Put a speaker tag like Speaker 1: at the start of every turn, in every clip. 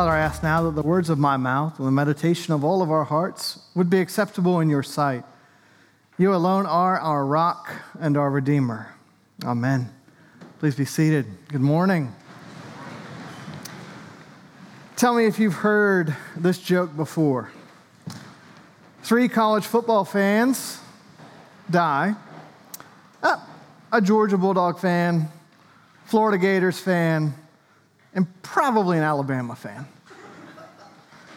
Speaker 1: Father, I ask now that the words of my mouth and the meditation of all of our hearts would be acceptable in your sight. You alone are our rock and our redeemer. Amen. Please be seated. Good morning. Tell me if you've heard this joke before. Three college football fans die. Ah, a Georgia Bulldog fan, Florida Gators fan, and probably an Alabama fan.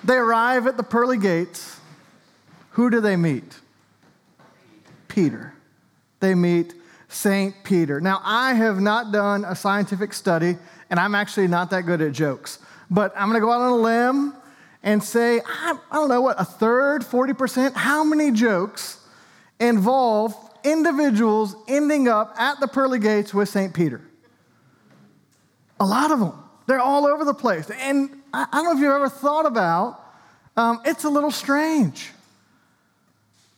Speaker 1: They arrive at the pearly gates. Who do they meet? Peter. They meet St. Peter. Now, I have not done a scientific study, and I'm actually not that good at jokes, but I'm going to go out on a limb and say, I, don't know what, a third, 40%? How many jokes involve individuals ending up at the pearly gates with St. Peter? A lot of them. They're all over the place. And I, don't know if you've ever thought about um, it's a little strange.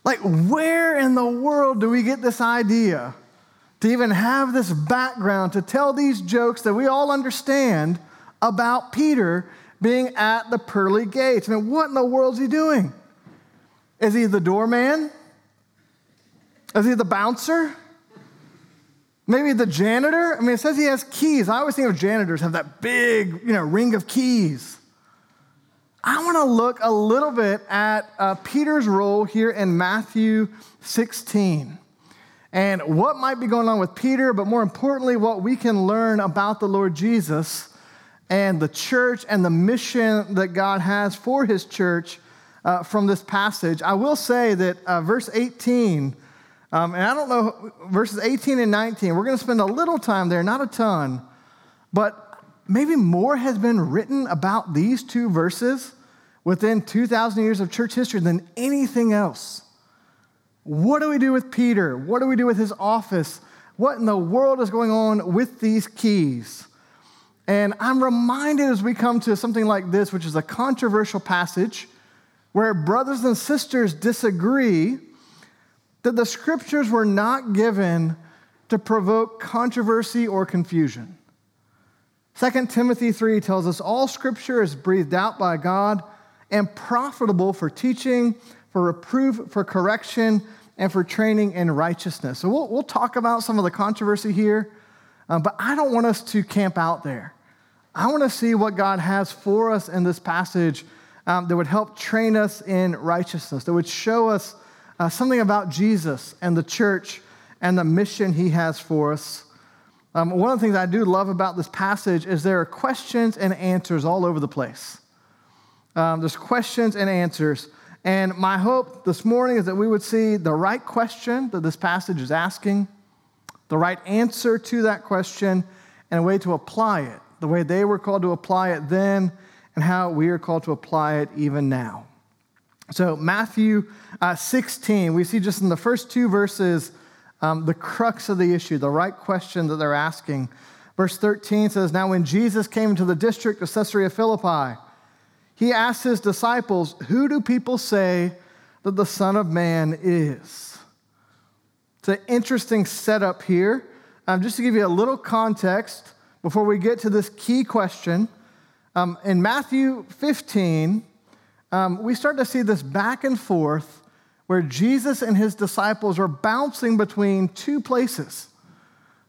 Speaker 1: Like, where in the world do we get this idea to even have this background to tell these jokes that we all understand about Peter being at the pearly gates? I mean, what in the world is he doing? Is he the doorman? Is he the bouncer? Maybe the janitor? I mean, it says he has keys. I always think of janitors have that big, you know, ring of keys. I want to look a little bit at uh, Peter's role here in Matthew 16 and what might be going on with Peter, but more importantly, what we can learn about the Lord Jesus and the church and the mission that God has for his church uh, from this passage. I will say that uh, verse 18 um, and I don't know, verses 18 and 19, we're going to spend a little time there, not a ton, but maybe more has been written about these two verses within 2,000 years of church history than anything else. What do we do with Peter? What do we do with his office? What in the world is going on with these keys? And I'm reminded as we come to something like this, which is a controversial passage where brothers and sisters disagree that the scriptures were not given to provoke controversy or confusion. 2 Timothy 3 tells us all scripture is breathed out by God and profitable for teaching, for reproof, for correction, and for training in righteousness. So we'll, we'll talk about some of the controversy here, uh, but I don't want us to camp out there. I want to see what God has for us in this passage um, that would help train us in righteousness, that would show us uh, something about Jesus and the church and the mission he has for us. Um, one of the things I do love about this passage is there are questions and answers all over the place. Um, there's questions and answers. And my hope this morning is that we would see the right question that this passage is asking, the right answer to that question, and a way to apply it, the way they were called to apply it then, and how we are called to apply it even now. So, Matthew uh, 16, we see just in the first two verses um, the crux of the issue, the right question that they're asking. Verse 13 says, Now, when Jesus came into the district of Caesarea Philippi, he asked his disciples, Who do people say that the Son of Man is? It's an interesting setup here. Um, just to give you a little context before we get to this key question, um, in Matthew 15, um, we start to see this back and forth where Jesus and his disciples are bouncing between two places.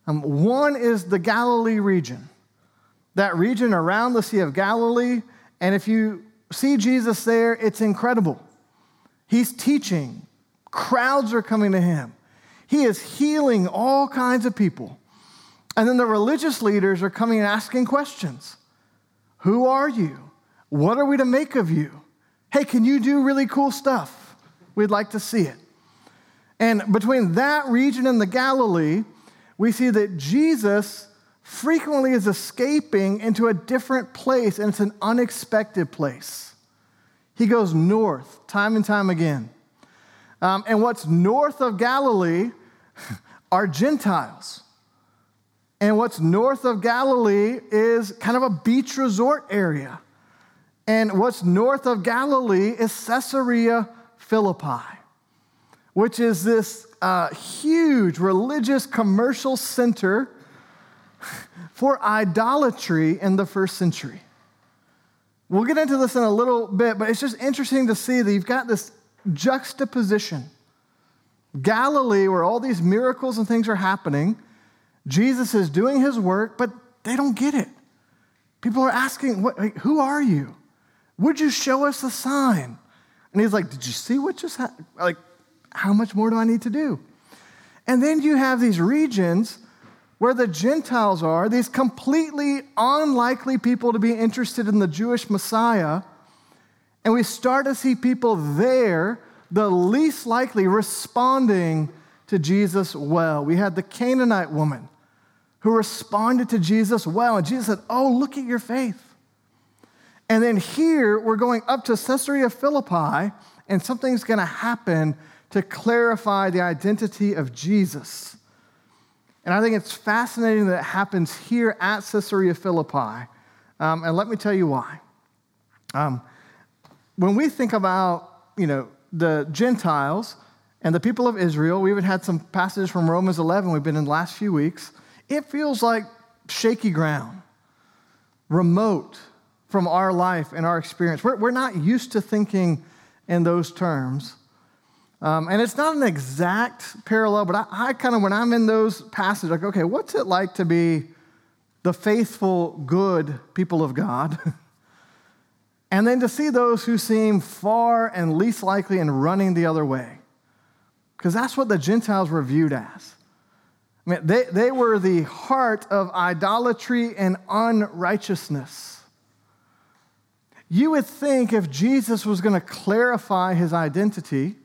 Speaker 1: Um, one is the Galilee region, that region around the Sea of Galilee. And if you see Jesus there, it's incredible. He's teaching, crowds are coming to him, he is healing all kinds of people. And then the religious leaders are coming and asking questions Who are you? What are we to make of you? Hey, can you do really cool stuff? We'd like to see it. And between that region and the Galilee, we see that Jesus frequently is escaping into a different place, and it's an unexpected place. He goes north time and time again. Um, and what's north of Galilee are Gentiles. And what's north of Galilee is kind of a beach resort area. And what's north of Galilee is Caesarea Philippi, which is this uh, huge religious commercial center for idolatry in the first century. We'll get into this in a little bit, but it's just interesting to see that you've got this juxtaposition. Galilee, where all these miracles and things are happening, Jesus is doing his work, but they don't get it. People are asking, Who are you? Would you show us a sign? And he's like, Did you see what just happened? Like, how much more do I need to do? And then you have these regions where the Gentiles are, these completely unlikely people to be interested in the Jewish Messiah. And we start to see people there, the least likely, responding to Jesus well. We had the Canaanite woman who responded to Jesus well. And Jesus said, Oh, look at your faith. And then here we're going up to Caesarea Philippi, and something's going to happen to clarify the identity of Jesus. And I think it's fascinating that it happens here at Caesarea Philippi. Um, and let me tell you why. Um, when we think about, you know, the Gentiles and the people of Israel, we even had some passages from Romans 11 we've been in the last few weeks. It feels like shaky ground, remote from our life and our experience. We're, we're not used to thinking in those terms. Um, and it's not an exact parallel, but I, I kind of, when I'm in those passages, like, okay, what's it like to be the faithful, good people of God? and then to see those who seem far and least likely and running the other way. Because that's what the Gentiles were viewed as. I mean, they, they were the heart of idolatry and unrighteousness. You would think if Jesus was going to clarify his identity,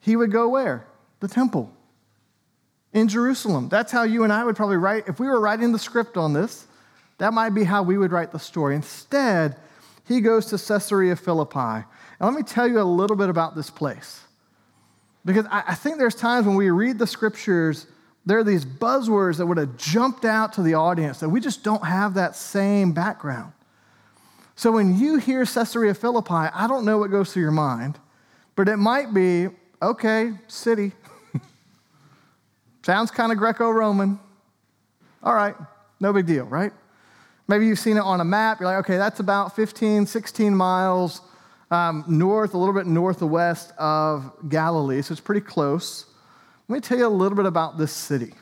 Speaker 1: he would go where? The temple in Jerusalem. That's how you and I would probably write. If we were writing the script on this, that might be how we would write the story. Instead, he goes to Caesarea Philippi. And let me tell you a little bit about this place. Because I, think there's times when we read the scriptures, there are these buzzwords that would have jumped out to the audience that we just don't have that same background. So when you hear Caesarea Philippi, I don't know what goes through your mind, but it might be okay, city. Sounds kind of Greco Roman. All right, no big deal, right? Maybe you've seen it on a map. You're like, okay, that's about 15, 16 miles um, north, a little bit northwest of Galilee, so it's pretty close. Let me tell you a little bit about this city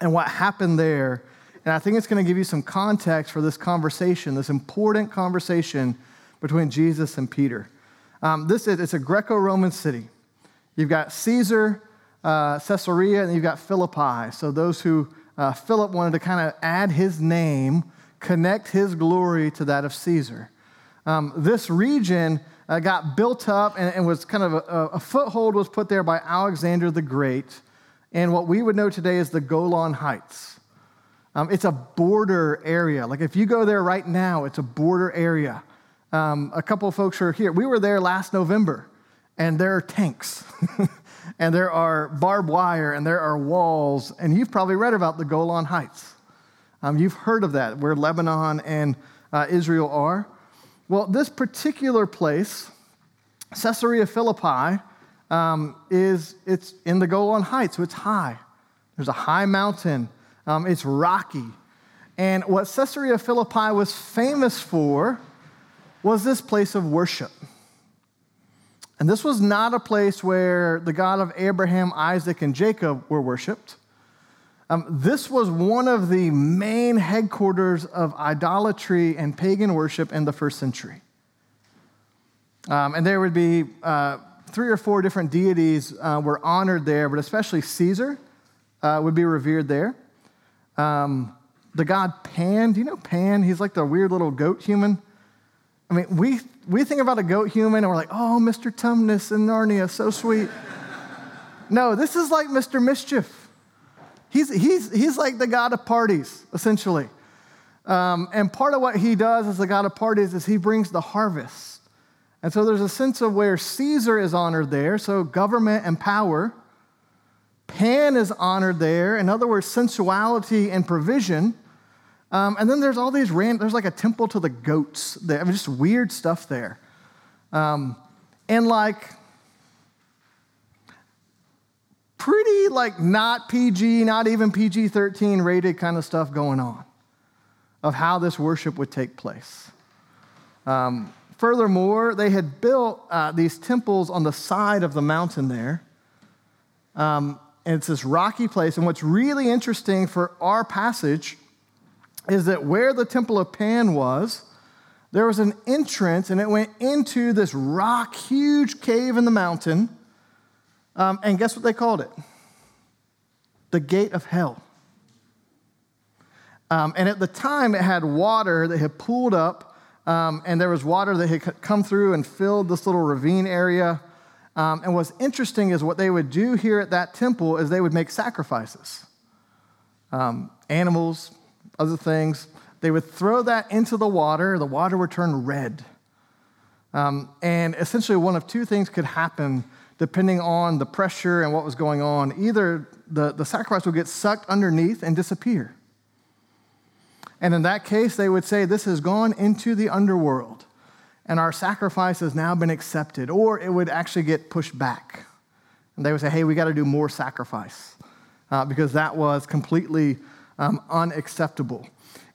Speaker 1: and what happened there. And I think it's going to give you some context for this conversation, this important conversation between Jesus and Peter. Um, this is it's a Greco-Roman city. You've got Caesar, uh, Caesarea, and you've got Philippi. So those who uh, Philip wanted to kind of add his name, connect his glory to that of Caesar. Um, this region uh, got built up and, and was kind of a, a, foothold was put there by Alexander the Great and what we would know today as the Golan Heights. Um, it's a border area. Like if you go there right now, it's a border area. Um, a couple of folks are here. We were there last November and there are tanks, and there are barbed wire, and there are walls. And you've probably read about the Golan Heights. Um, you've heard of that, where Lebanon and uh, Israel are. Well, this particular place, Caesarea Philippi, um, is it's in the Golan Heights, so it's high. There's a high mountain. Um, it's rocky. And what Caesarea Philippi was famous for was this place of worship. And this was not a place where the God of Abraham, Isaac, and Jacob were worshiped. Um, this was one of the main headquarters of idolatry and pagan worship in the first century. Um, and there would be uh, three or four different deities uh, were honored there, but especially Caesar uh, would be revered there. Um, the god Pan, do you know Pan? He's like the weird little goat human. I mean, we, we think about a goat human and we're like, oh, Mr. Tumnus in Narnia, so sweet. no, this is like Mr. Mischief. He's, he's, he's like the god of parties, essentially. Um, and part of what he does as the god of parties is he brings the harvest. And so there's a sense of where Caesar is honored there, so government and power. Pan is honored there, in other words, sensuality and provision. Um, and then there's all these random, there's like a temple to the goats there. I mean, just weird stuff there. Um, and like, pretty like not PG, not even PG 13 rated kind of stuff going on of how this worship would take place. Um, furthermore, they had built uh, these temples on the side of the mountain there. Um, and it's this rocky place. And what's really interesting for our passage is that where the temple of Pan was, there was an entrance and it went into this rock, huge cave in the mountain. Um, and guess what they called it? The gate of hell. Um, and at the time, it had water that had pooled up, um, and there was water that had come through and filled this little ravine area. Um, and what's interesting is what they would do here at that temple is they would make sacrifices um, animals, other things. They would throw that into the water, the water would turn red. Um, and essentially, one of two things could happen depending on the pressure and what was going on. Either the, the sacrifice would get sucked underneath and disappear. And in that case, they would say, This has gone into the underworld, and our sacrifice has now been accepted. Or it would actually get pushed back. And they would say, Hey, we got to do more sacrifice, uh, because that was completely um, unacceptable.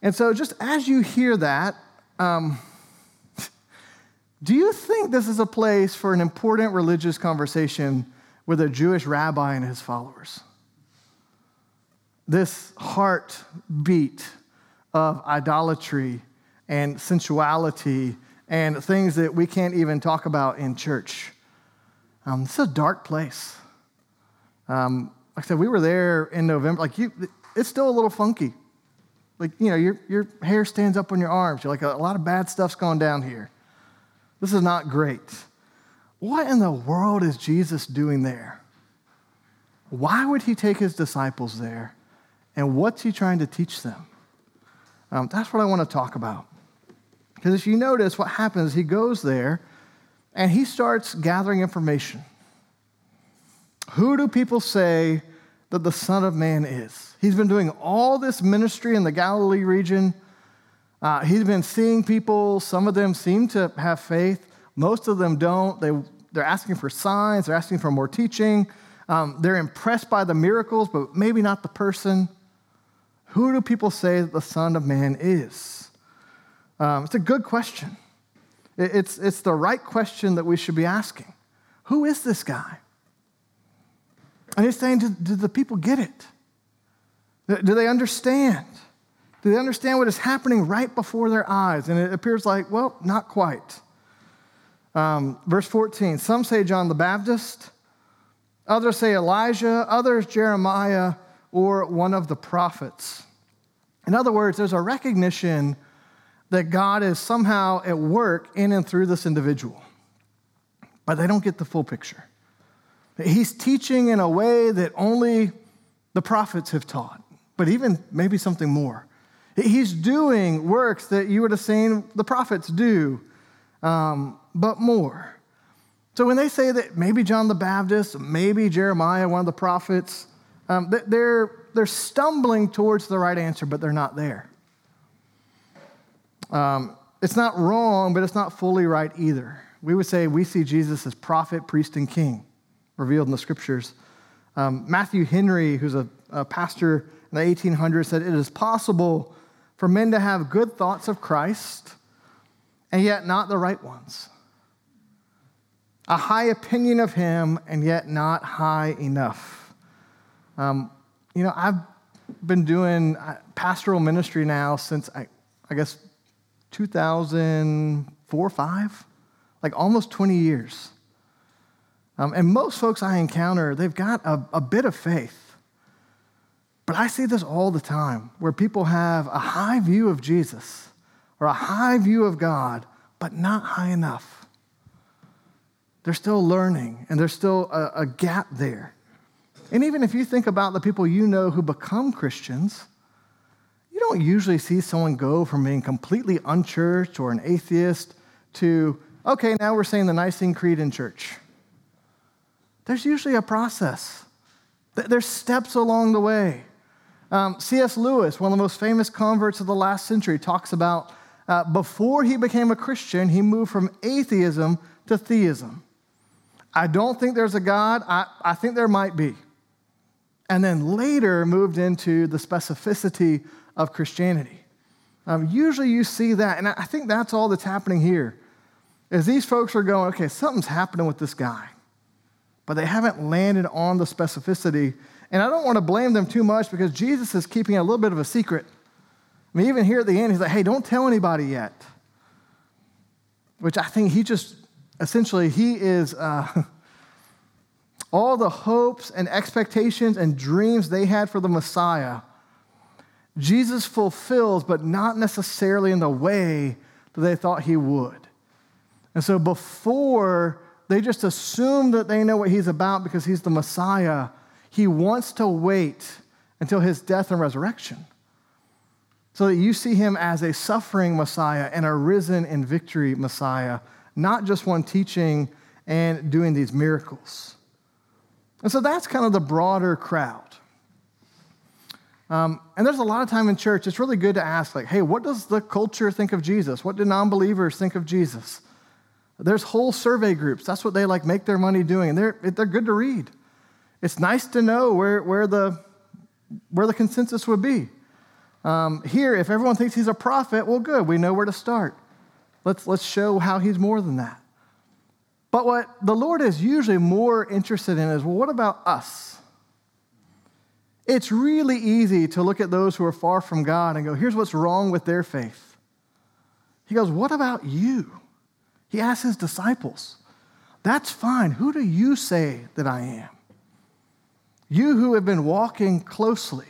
Speaker 1: And so, just as you hear that, um, do you think this is a place for an important religious conversation with a Jewish rabbi and his followers? This heartbeat of idolatry and sensuality and things that we can't even talk about in church. Um, this is a dark place. Um, like I said, we were there in November. Like you, it's still a little funky. Like, you know, your, your hair stands up on your arms. You're like, a, a lot of bad stuff's going down here. This is not great. What in the world is Jesus doing there? Why would he take his disciples there? And what's he trying to teach them? Um, that's what I want to talk about. Because if you notice, what happens, he goes there and he starts gathering information. Who do people say that the Son of Man is? He's been doing all this ministry in the Galilee region. Uh, he's been seeing people. Some of them seem to have faith, most of them don't. They, they're asking for signs, they're asking for more teaching. Um, they're impressed by the miracles, but maybe not the person. Who do people say that the Son of Man is? Um, it's a good question. It's, it's the right question that we should be asking. Who is this guy? And he's saying, do, do the people get it? Do they understand? Do they understand what is happening right before their eyes? And it appears like, well, not quite. Um, verse 14 Some say John the Baptist, others say Elijah, others Jeremiah, or one of the prophets. In other words, there's a recognition that God is somehow at work in and through this individual, but they don't get the full picture. He's teaching in a way that only the prophets have taught, but even maybe something more. He's doing works that you would have seen the prophets do, um, but more. So when they say that maybe John the Baptist, maybe Jeremiah, one of the prophets, um, they're, they're stumbling towards the right answer, but they're not there. Um, it's not wrong, but it's not fully right either. We would say we see Jesus as prophet, priest, and king revealed in the scriptures. Um, Matthew Henry, who's a, a pastor in the 1800s, said it is possible for men to have good thoughts of Christ and yet not the right ones. A high opinion of him and yet not high enough. Um, you know, I've been doing uh, pastoral ministry now since I, I guess 2004, five, like almost 20 years. Um, and most folks I encounter, they've got a, a bit of faith. But I see this all the time where people have a high view of Jesus or a high view of God, but not high enough. They're still learning and there's still a, a gap there. And even if you think about the people you know who become Christians, you don't usually see someone go from being completely unchurched or an atheist to, okay, now we're saying the Nicene Creed in church. There's usually a process, there's steps along the way. Um, C.S. Lewis, one of the most famous converts of the last century, talks about uh, before he became a Christian, he moved from atheism to theism. I don't think there's a God, I, I think there might be and then later moved into the specificity of Christianity. Um, usually you see that, and I think that's all that's happening here. Is these folks are going, okay, something's happening with this guy, but they haven't landed on the specificity. And I don't want to blame them too much because Jesus is keeping a little bit of a secret. I mean, even here at the end, he's like, hey, don't tell anybody yet. Which I think he just, essentially, he is, uh, all the hopes and expectations and dreams they had for the Messiah, Jesus fulfills, but not necessarily in the way that they thought he would. And so before they just assume that they know what he's about because he's the Messiah, he wants to wait until his death and resurrection so that you see him as a suffering Messiah and a risen in victory Messiah, not just one teaching and doing these miracles. And so that's kind of the broader crowd. Um, and there's a lot of time in church, it's really good to ask, like, hey, what does the culture think of Jesus? What do non believers think of Jesus? There's whole survey groups. That's what they like make their money doing, and they're, they're good to read. It's nice to know where, where, the, where the consensus would be. Um, here, if everyone thinks he's a prophet, well, good. We know where to start. Let's, let's show how he's more than that. But what the Lord is usually more interested in is well, what about us? It's really easy to look at those who are far from God and go, here's what's wrong with their faith. He goes, what about you? He asks his disciples, that's fine. Who do you say that I am? You who have been walking closely,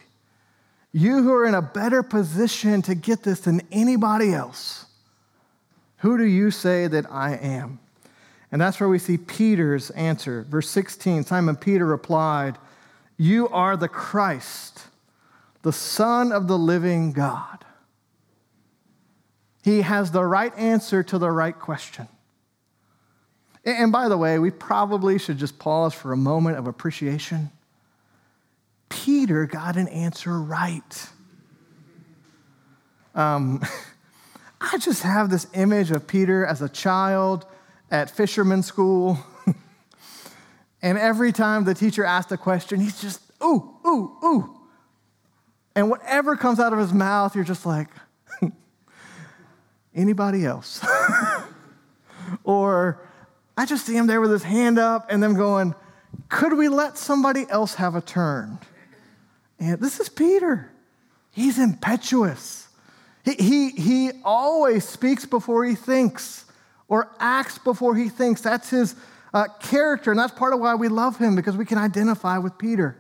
Speaker 1: you who are in a better position to get this than anybody else, who do you say that I am? And that's where we see Peter's answer. Verse 16 Simon Peter replied, You are the Christ, the Son of the living God. He has the right answer to the right question. And by the way, we probably should just pause for a moment of appreciation. Peter got an answer right. Um, I just have this image of Peter as a child at fisherman school. And every time the teacher asked a question, he's just, ooh, ooh, ooh. And whatever comes out of his mouth, you're just like, anybody else? or I just see him there with his hand up and them going, could we let somebody else have a turn? And this is Peter. He's impetuous. He, he, he always speaks before he thinks or acts before he thinks. That's his uh, character, and that's part of why we love him because we can identify with Peter.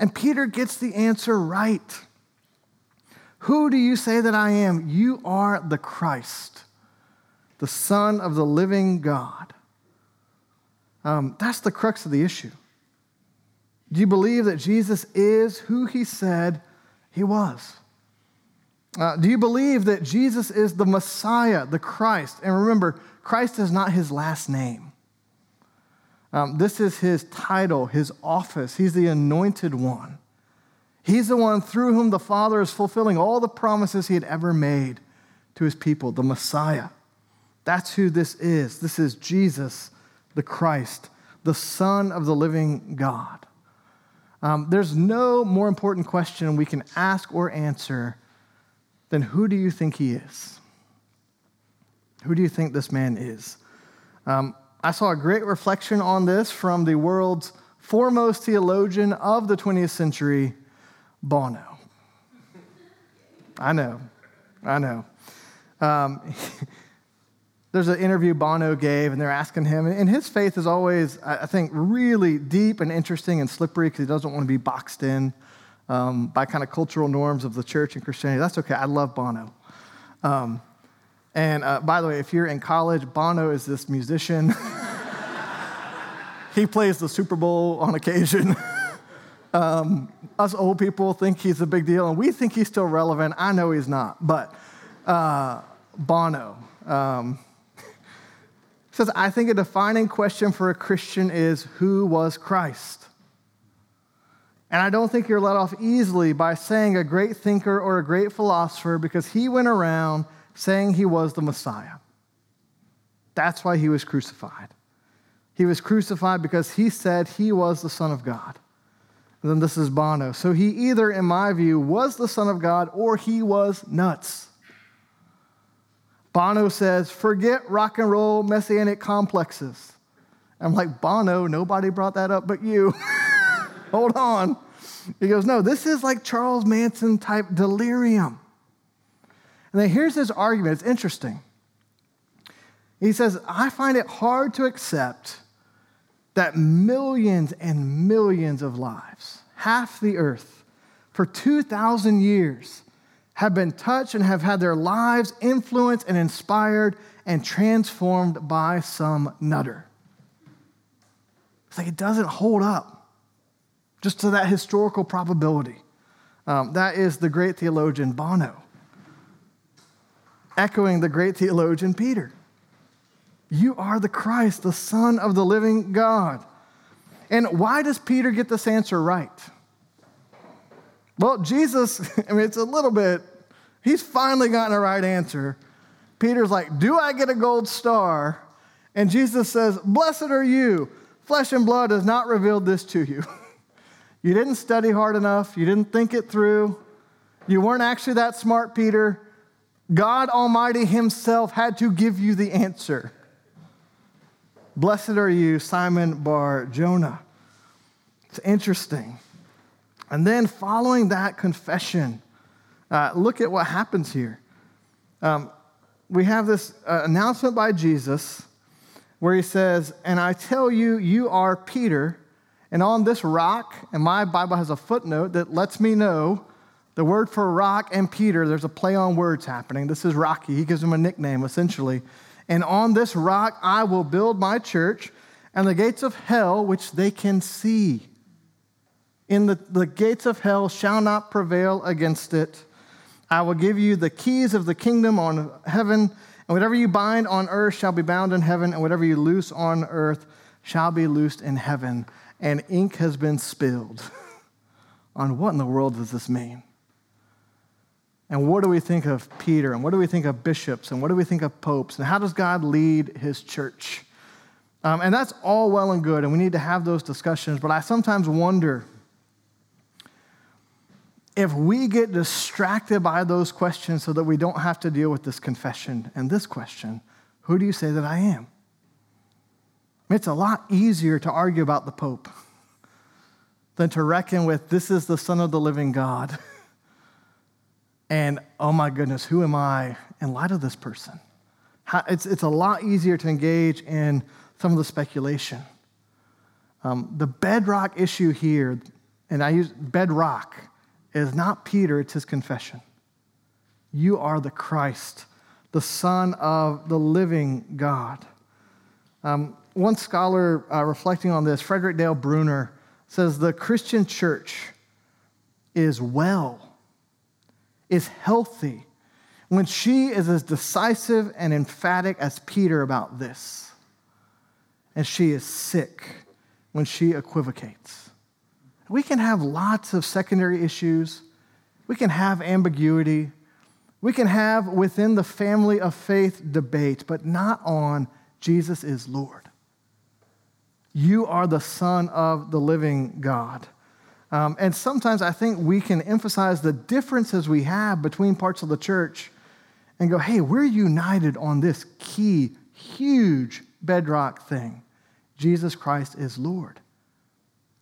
Speaker 1: And Peter gets the answer right. Who do you say that I am? You are the Christ, the Son of the living God. Um, that's the crux of the issue. Do you believe that Jesus is who he said he was? Uh, do you believe that Jesus is the Messiah, the Christ? And remember, Christ is not his last name. Um, this is his title, his office. He's the anointed one. He's the one through whom the Father is fulfilling all the promises he had ever made to his people, the Messiah. That's who this is. This is Jesus, the Christ, the Son of the living God. Um, there's no more important question we can ask or answer then who do you think he is? Who do you think this man is? Um, I saw a great reflection on this from the world's foremost theologian of the 20th century, Bono. I know, I know. Um, there's an interview Bono gave, and they're asking him, and his faith is always, I think, really deep and interesting and slippery because he doesn't want to be boxed in um, by kind of cultural norms of the church and Christianity. That's okay. I love Bono. Um, and uh, by the way, if you're in college, Bono is this musician. he plays the Super Bowl on occasion. um, us old people think he's a big deal, and we think he's still relevant. I know he's not, but uh, Bono um, says, I think a defining question for a Christian is who was Christ? And I don't think you're let off easily by saying a great thinker or a great philosopher because he went around saying he was the Messiah. That's why he was crucified. He was crucified because he said he was the Son of God. And then this is Bono. So he either, in my view, was the Son of God or he was nuts. Bono says, forget rock and roll messianic complexes. I'm like, Bono, nobody brought that up but you. Hold on. He goes, no, this is like Charles Manson type delirium. And then here's his argument. It's interesting. He says, I find it hard to accept that millions and millions of lives, half the earth, for 2,000 years, have been touched and have had their lives influenced and inspired and transformed by some nutter. It's like it doesn't hold up just to that historical probability. Um, that is the great theologian Bono, echoing the great theologian Peter. You are the Christ, the Son of the living God. And why does Peter get this answer right? Well, Jesus, I mean, it's a little bit, he's finally gotten a right answer. Peter's like, Do I get a gold star? And Jesus says, Blessed are you. Flesh and blood has not revealed this to you. you didn't study hard enough, you didn't think it through, you weren't actually that smart, Peter. God Almighty Himself had to give you the answer. Blessed are you, Simon Bar Jonah. It's interesting. And then following that confession, uh, look at what happens here. Um, we have this uh, announcement by Jesus where he says, And I tell you, you are Peter, and on this rock, and my Bible has a footnote that lets me know the word for rock and Peter, there's a play on words happening. This is Rocky. He gives him a nickname, essentially. And on this rock I will build my church, and the gates of hell, which they can see, in the, the gates of hell shall not prevail against it. I will give you the keys of the kingdom on heaven, and whatever you bind on earth shall be bound in heaven, and whatever you loose on earth shall be loosed in heaven. And ink has been spilled on what in the world does this mean? And what do we think of Peter? And what do we think of bishops? And what do we think of popes? And how does God lead his church? Um, and that's all well and good, and we need to have those discussions. But I sometimes wonder if we get distracted by those questions so that we don't have to deal with this confession and this question who do you say that I am? It's a lot easier to argue about the Pope than to reckon with this is the Son of the living God. And oh my goodness, who am I in light of this person? How, it's, it's a lot easier to engage in some of the speculation. Um, the bedrock issue here, and I use bedrock, is not Peter, it's his confession. You are the Christ, the Son of the living God. Um, one scholar uh, reflecting on this, Frederick Dale Bruner, says the Christian church is well is healthy when she is as decisive and emphatic as Peter about this. And she is sick when she equivocates. We can have lots of secondary issues. We can have ambiguity. We can have within the family of faith debate, but not on Jesus is Lord. You are the Son of the living God. Um, and sometimes I think we can emphasize the differences we have between parts of the church and go, hey, we're united on this key, huge bedrock thing Jesus Christ is Lord.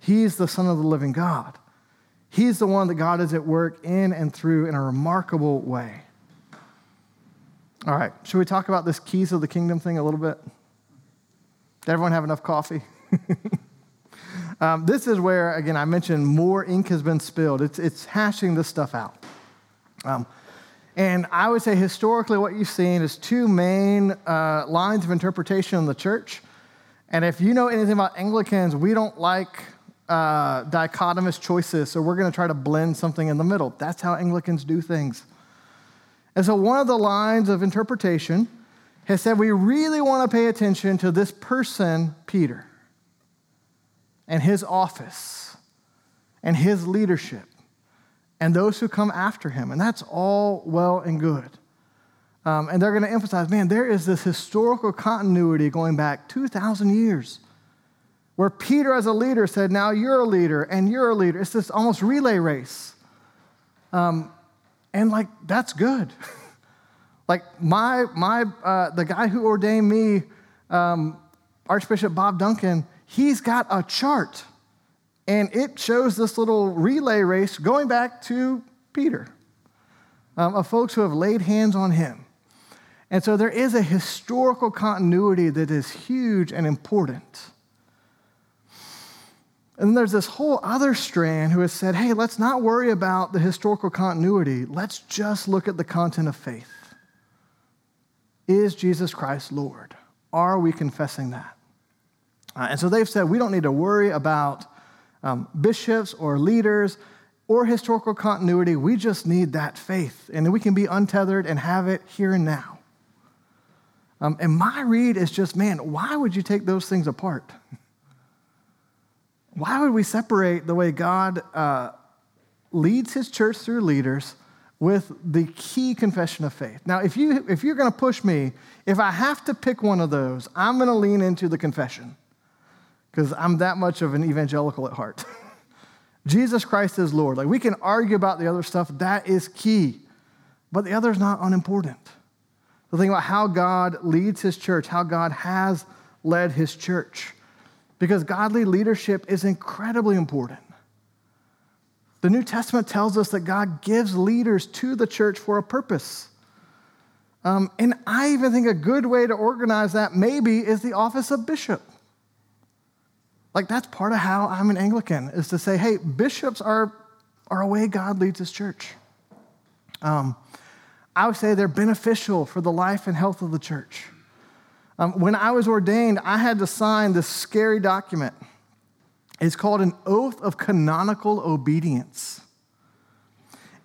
Speaker 1: He's the Son of the living God. He's the one that God is at work in and through in a remarkable way. All right, should we talk about this keys of the kingdom thing a little bit? Did everyone have enough coffee? Um, this is where, again, I mentioned more ink has been spilled. It's, it's hashing this stuff out. Um, and I would say historically, what you've seen is two main uh, lines of interpretation in the church. And if you know anything about Anglicans, we don't like uh, dichotomous choices, so we're going to try to blend something in the middle. That's how Anglicans do things. And so, one of the lines of interpretation has said we really want to pay attention to this person, Peter and his office and his leadership and those who come after him. And that's all well and good. Um, and they're going to emphasize man, there is this historical continuity going back 2,000 years where Peter, as a leader, said, Now you're a leader and you're a leader. It's this almost relay race. Um, and like, that's good. Like my, my, uh, the guy who ordained me, um, Archbishop Bob Duncan, he's got a chart and it shows this little relay race going back to Peter um, of folks who have laid hands on him. And so there is a historical continuity that is huge and important. And then there's this whole other strand who has said, hey, let's not worry about the historical continuity. Let's just look at the content of faith. Is Jesus Christ Lord? Are we confessing that? Uh, and so they've said we don't need to worry about um, bishops or leaders or historical continuity. We just need that faith, and we can be untethered and have it here and now. Um, and my read is just, man, why would you take those things apart? Why would we separate the way God uh, leads his church through leaders with the key confession of faith? Now, if, you, if you're going to push me, if I have to pick one of those, I'm going to lean into the confession because I'm that much of an evangelical at heart. Jesus Christ is Lord. Like we can argue about the other stuff, that is key, but the other is not unimportant. The thing about how God leads his church, how God has led his church, because godly leadership is incredibly important. The New Testament tells us that God gives leaders to the church for a purpose. Um, and I even think a good way to organize that maybe is the office of bishop. Like that's part of how I'm an Anglican is to say, hey, bishops are, are a way God leads his church. Um, I would say they're beneficial for the life and health of the church. Um, when I was ordained, I had to sign this scary document. It's called an oath of canonical obedience.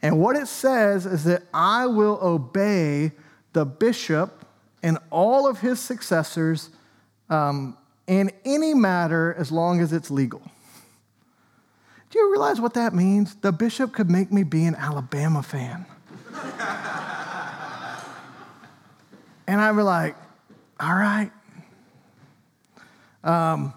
Speaker 1: And what it says is that I will obey the bishop and all of his successors um, in any matter as long as it's legal. Do you realize what that means? The bishop could make me be an Alabama fan. and I'd be like, all right. Um,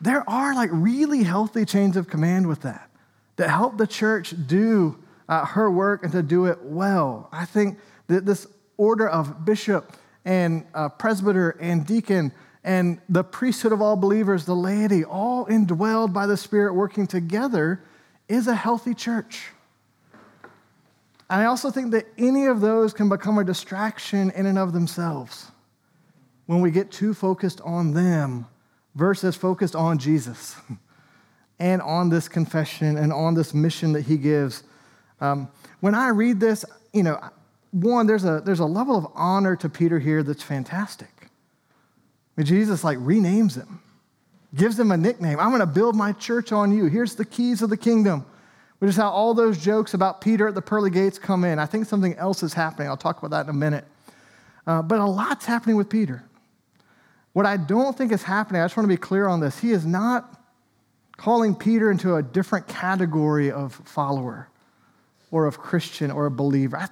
Speaker 1: there are like really healthy chains of command with that that help the church do uh, her work and to do it well. I think that this order of bishop and uh, presbyter and deacon and the priesthood of all believers, the laity, all indwelled by the Spirit working together, is a healthy church. And I also think that any of those can become a distraction in and of themselves when we get too focused on them versus focused on Jesus and on this confession and on this mission that he gives. Um, when I read this, you know, one, there's a, there's a level of honor to Peter here that's fantastic. And Jesus like renames him, gives him a nickname. I'm going to build my church on you. Here's the keys of the kingdom, which is how all those jokes about Peter at the pearly gates come in. I think something else is happening. I'll talk about that in a minute. Uh, but a lot's happening with Peter. What I don't think is happening, I just want to be clear on this. He is not calling Peter into a different category of follower or of Christian or a believer. I,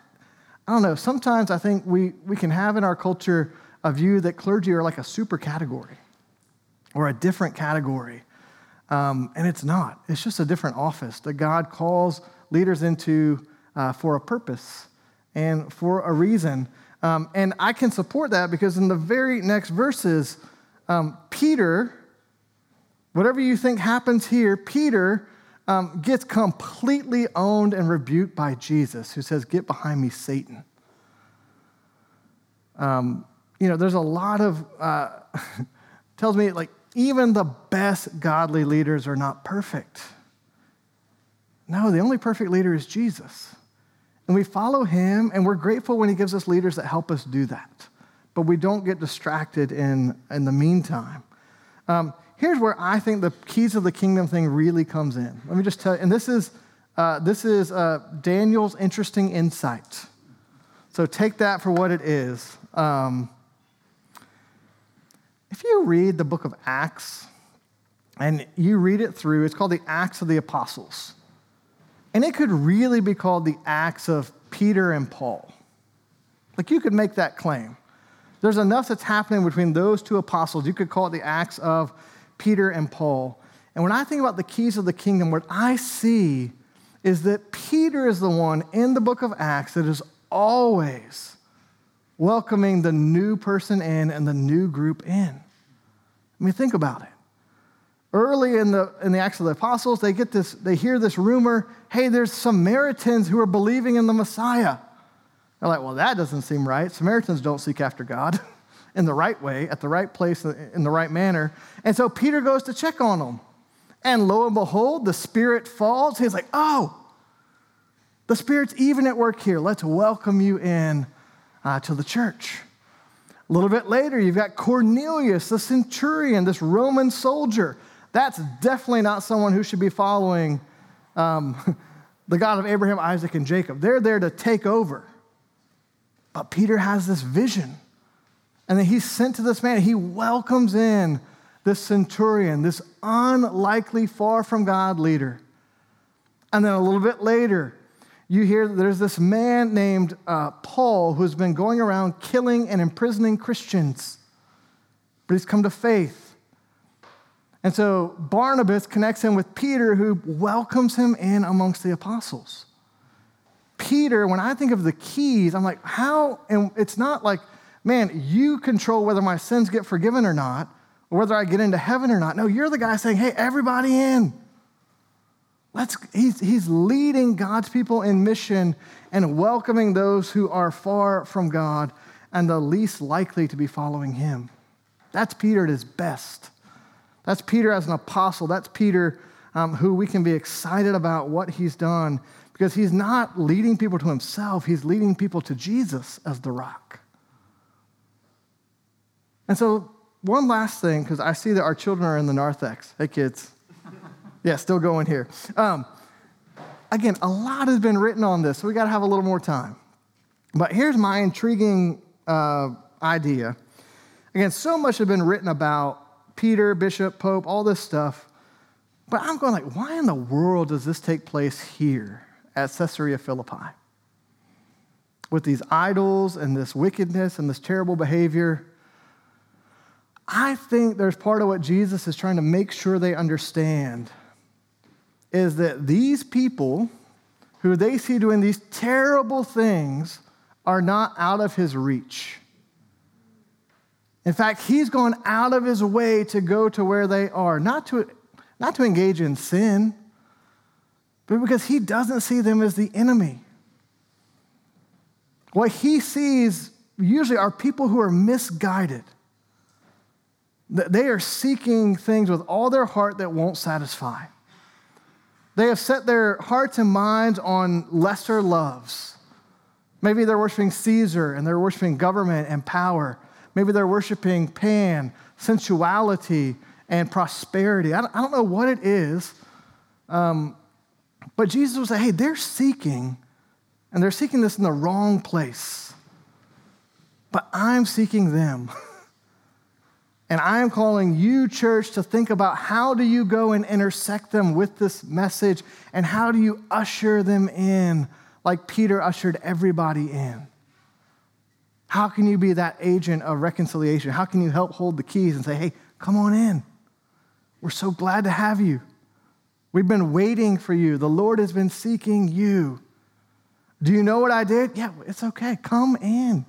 Speaker 1: I don't know. Sometimes I think we, we can have in our culture a view that clergy are like a super category or a different category. Um, and it's not, it's just a different office that God calls leaders into uh, for a purpose and for a reason. Um, and I can support that because in the very next verses, um, Peter, whatever you think happens here, Peter um, gets completely owned and rebuked by Jesus, who says, Get behind me, Satan. Um, you know, there's a lot of, uh, tells me like even the best godly leaders are not perfect. No, the only perfect leader is Jesus. And we follow him, and we're grateful when he gives us leaders that help us do that. But we don't get distracted in, in the meantime. Um, here's where I think the keys of the kingdom thing really comes in. Let me just tell you, and this is, uh, this is uh, Daniel's interesting insight. So take that for what it is. Um, if you read the book of Acts and you read it through, it's called the Acts of the Apostles. And it could really be called the Acts of Peter and Paul. Like you could make that claim. There's enough that's happening between those two apostles. You could call it the Acts of Peter and Paul. And when I think about the keys of the kingdom, what I see is that Peter is the one in the book of Acts that is always welcoming the new person in and the new group in. I mean, think about it. Early in the, in the Acts of the Apostles, they get this, they hear this rumor, hey, there's Samaritans who are believing in the Messiah. They're like, well, that doesn't seem right. Samaritans don't seek after God in the right way, at the right place, in the right manner. And so Peter goes to check on them. And lo and behold, the Spirit falls. He's like, oh, the Spirit's even at work here. Let's welcome you in uh, to the church. A little bit later, you've got Cornelius, the centurion, this Roman soldier. That's definitely not someone who should be following um, the God of Abraham, Isaac, and Jacob. They're there to take over. But Peter has this vision. And then he's sent to this man. He welcomes in this centurion, this unlikely, far from God leader. And then a little bit later, you hear there's this man named uh, Paul who's been going around killing and imprisoning Christians, but he's come to faith. And so Barnabas connects him with Peter, who welcomes him in amongst the apostles. Peter, when I think of the keys, I'm like, how? And it's not like, man, you control whether my sins get forgiven or not, or whether I get into heaven or not. No, you're the guy saying, hey, everybody in. Let's, he's, he's leading God's people in mission and welcoming those who are far from God and the least likely to be following him. That's Peter at his best. That's Peter as an apostle. That's Peter um, who we can be excited about what he's done because he's not leading people to himself, he's leading people to Jesus as the rock. And so, one last thing, because I see that our children are in the narthex. Hey, kids. Yeah, still going here. Um, again, a lot has been written on this, so we got to have a little more time. But here's my intriguing uh, idea. Again, so much has been written about Peter, Bishop, Pope, all this stuff. But I'm going like, why in the world does this take place here at Caesarea Philippi? With these idols and this wickedness and this terrible behavior. I think there's part of what Jesus is trying to make sure they understand is that these people who they see doing these terrible things are not out of his reach. In fact, he's gone out of his way to go to where they are, not to, not to engage in sin, but because he doesn't see them as the enemy. What he sees usually are people who are misguided. They are seeking things with all their heart that won't satisfy. They have set their hearts and minds on lesser loves. Maybe they're worshiping Caesar and they're worshiping government and power. Maybe they're worshiping Pan, sensuality, and prosperity. I don't, know what it is. Um, but Jesus was say, hey, they're seeking, and they're seeking this in the wrong place. But I'm seeking them. and I am calling you, church, to think about how do you go and intersect them with this message, and how do you usher them in like Peter ushered everybody in. How can you be that agent of reconciliation? How can you help hold the keys and say, hey, come on in? We're so glad to have you. We've been waiting for you. The Lord has been seeking you. Do you know what I did? Yeah, it's okay. Come in.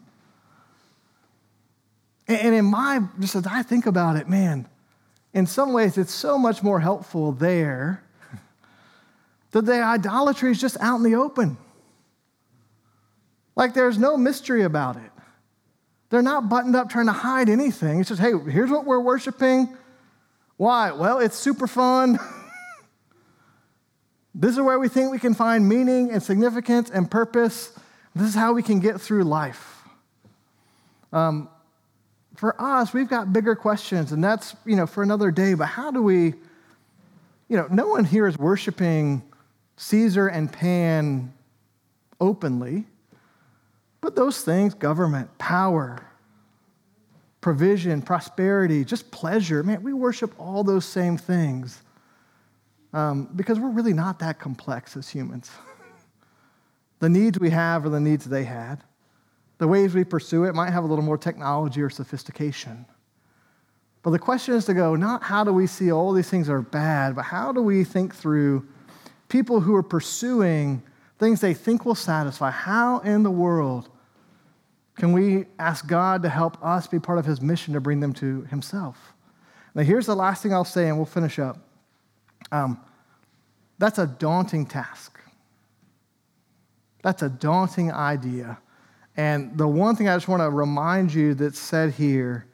Speaker 1: And in my, just as I think about it, man, in some ways it's so much more helpful there that the idolatry is just out in the open. Like there's no mystery about it. They're not buttoned up trying to hide anything. It's just, hey, here's what we're worshiping. Why? Well, it's super fun. this is where we think we can find meaning and significance and purpose. This is how we can get through life. Um, for us, we've got bigger questions, and that's, you know, for another day. But how do we, you know, no one here is worshiping Caesar and Pan openly. But those things government, power, provision, prosperity, just pleasure man, we worship all those same things um, because we're really not that complex as humans. the needs we have are the needs they had. The ways we pursue it might have a little more technology or sophistication. But the question is to go not how do we see all these things are bad, but how do we think through people who are pursuing things they think will satisfy. How in the world can we ask God to help us be part of his mission to bring them to himself? Now, here's the last thing I'll say, and we'll finish up. Um, that's a daunting task. That's a daunting idea. And the one thing I just want to remind you that's said here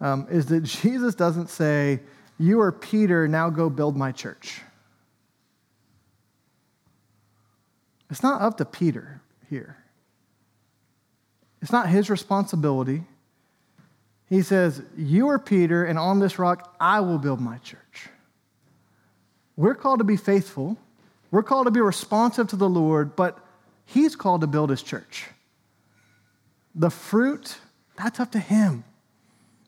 Speaker 1: um, is that Jesus doesn't say, You are Peter, now go build my church. It's not up to Peter here. It's not his responsibility. He says, You are Peter, and on this rock I will build my church. We're called to be faithful, we're called to be responsive to the Lord, but He's called to build His church. The fruit, that's up to Him.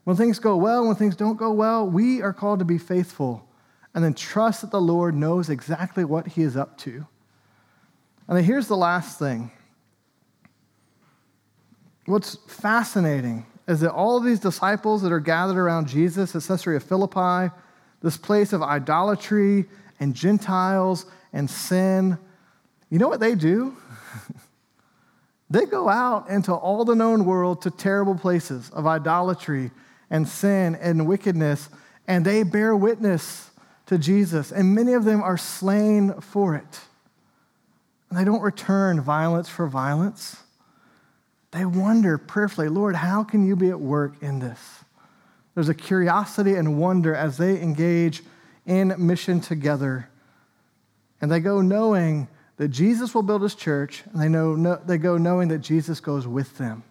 Speaker 1: When things go well, when things don't go well, we are called to be faithful and then trust that the Lord knows exactly what He is up to. And then here's the last thing. What's fascinating is that all of these disciples that are gathered around Jesus at Caesarea of Philippi, this place of idolatry and Gentiles and sin, you know what they do? They go out into all the known world to terrible places of idolatry and sin and wickedness, and they bear witness to Jesus, and many of them are slain for it. And they don't return violence for violence. They wonder prayerfully, Lord, how can you be at work in this? There's a curiosity and wonder as they engage in mission together. And they go knowing that Jesus will build his church, and they, know, no, they go knowing that Jesus goes with them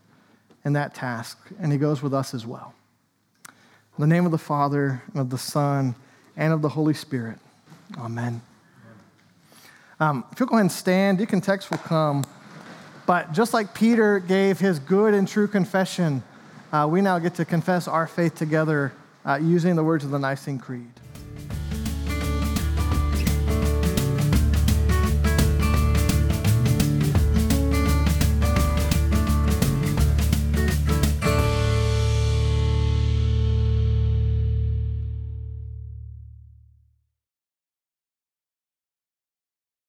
Speaker 1: in that task, and he goes with us as well. In the name of the Father, and of the Son, and of the Holy Spirit. Amen. Um, if you'll go ahead and stand, deacon text will come. But just like Peter gave his good and true confession, uh, we now get to confess our faith together uh, using the words of the Nicene Creed.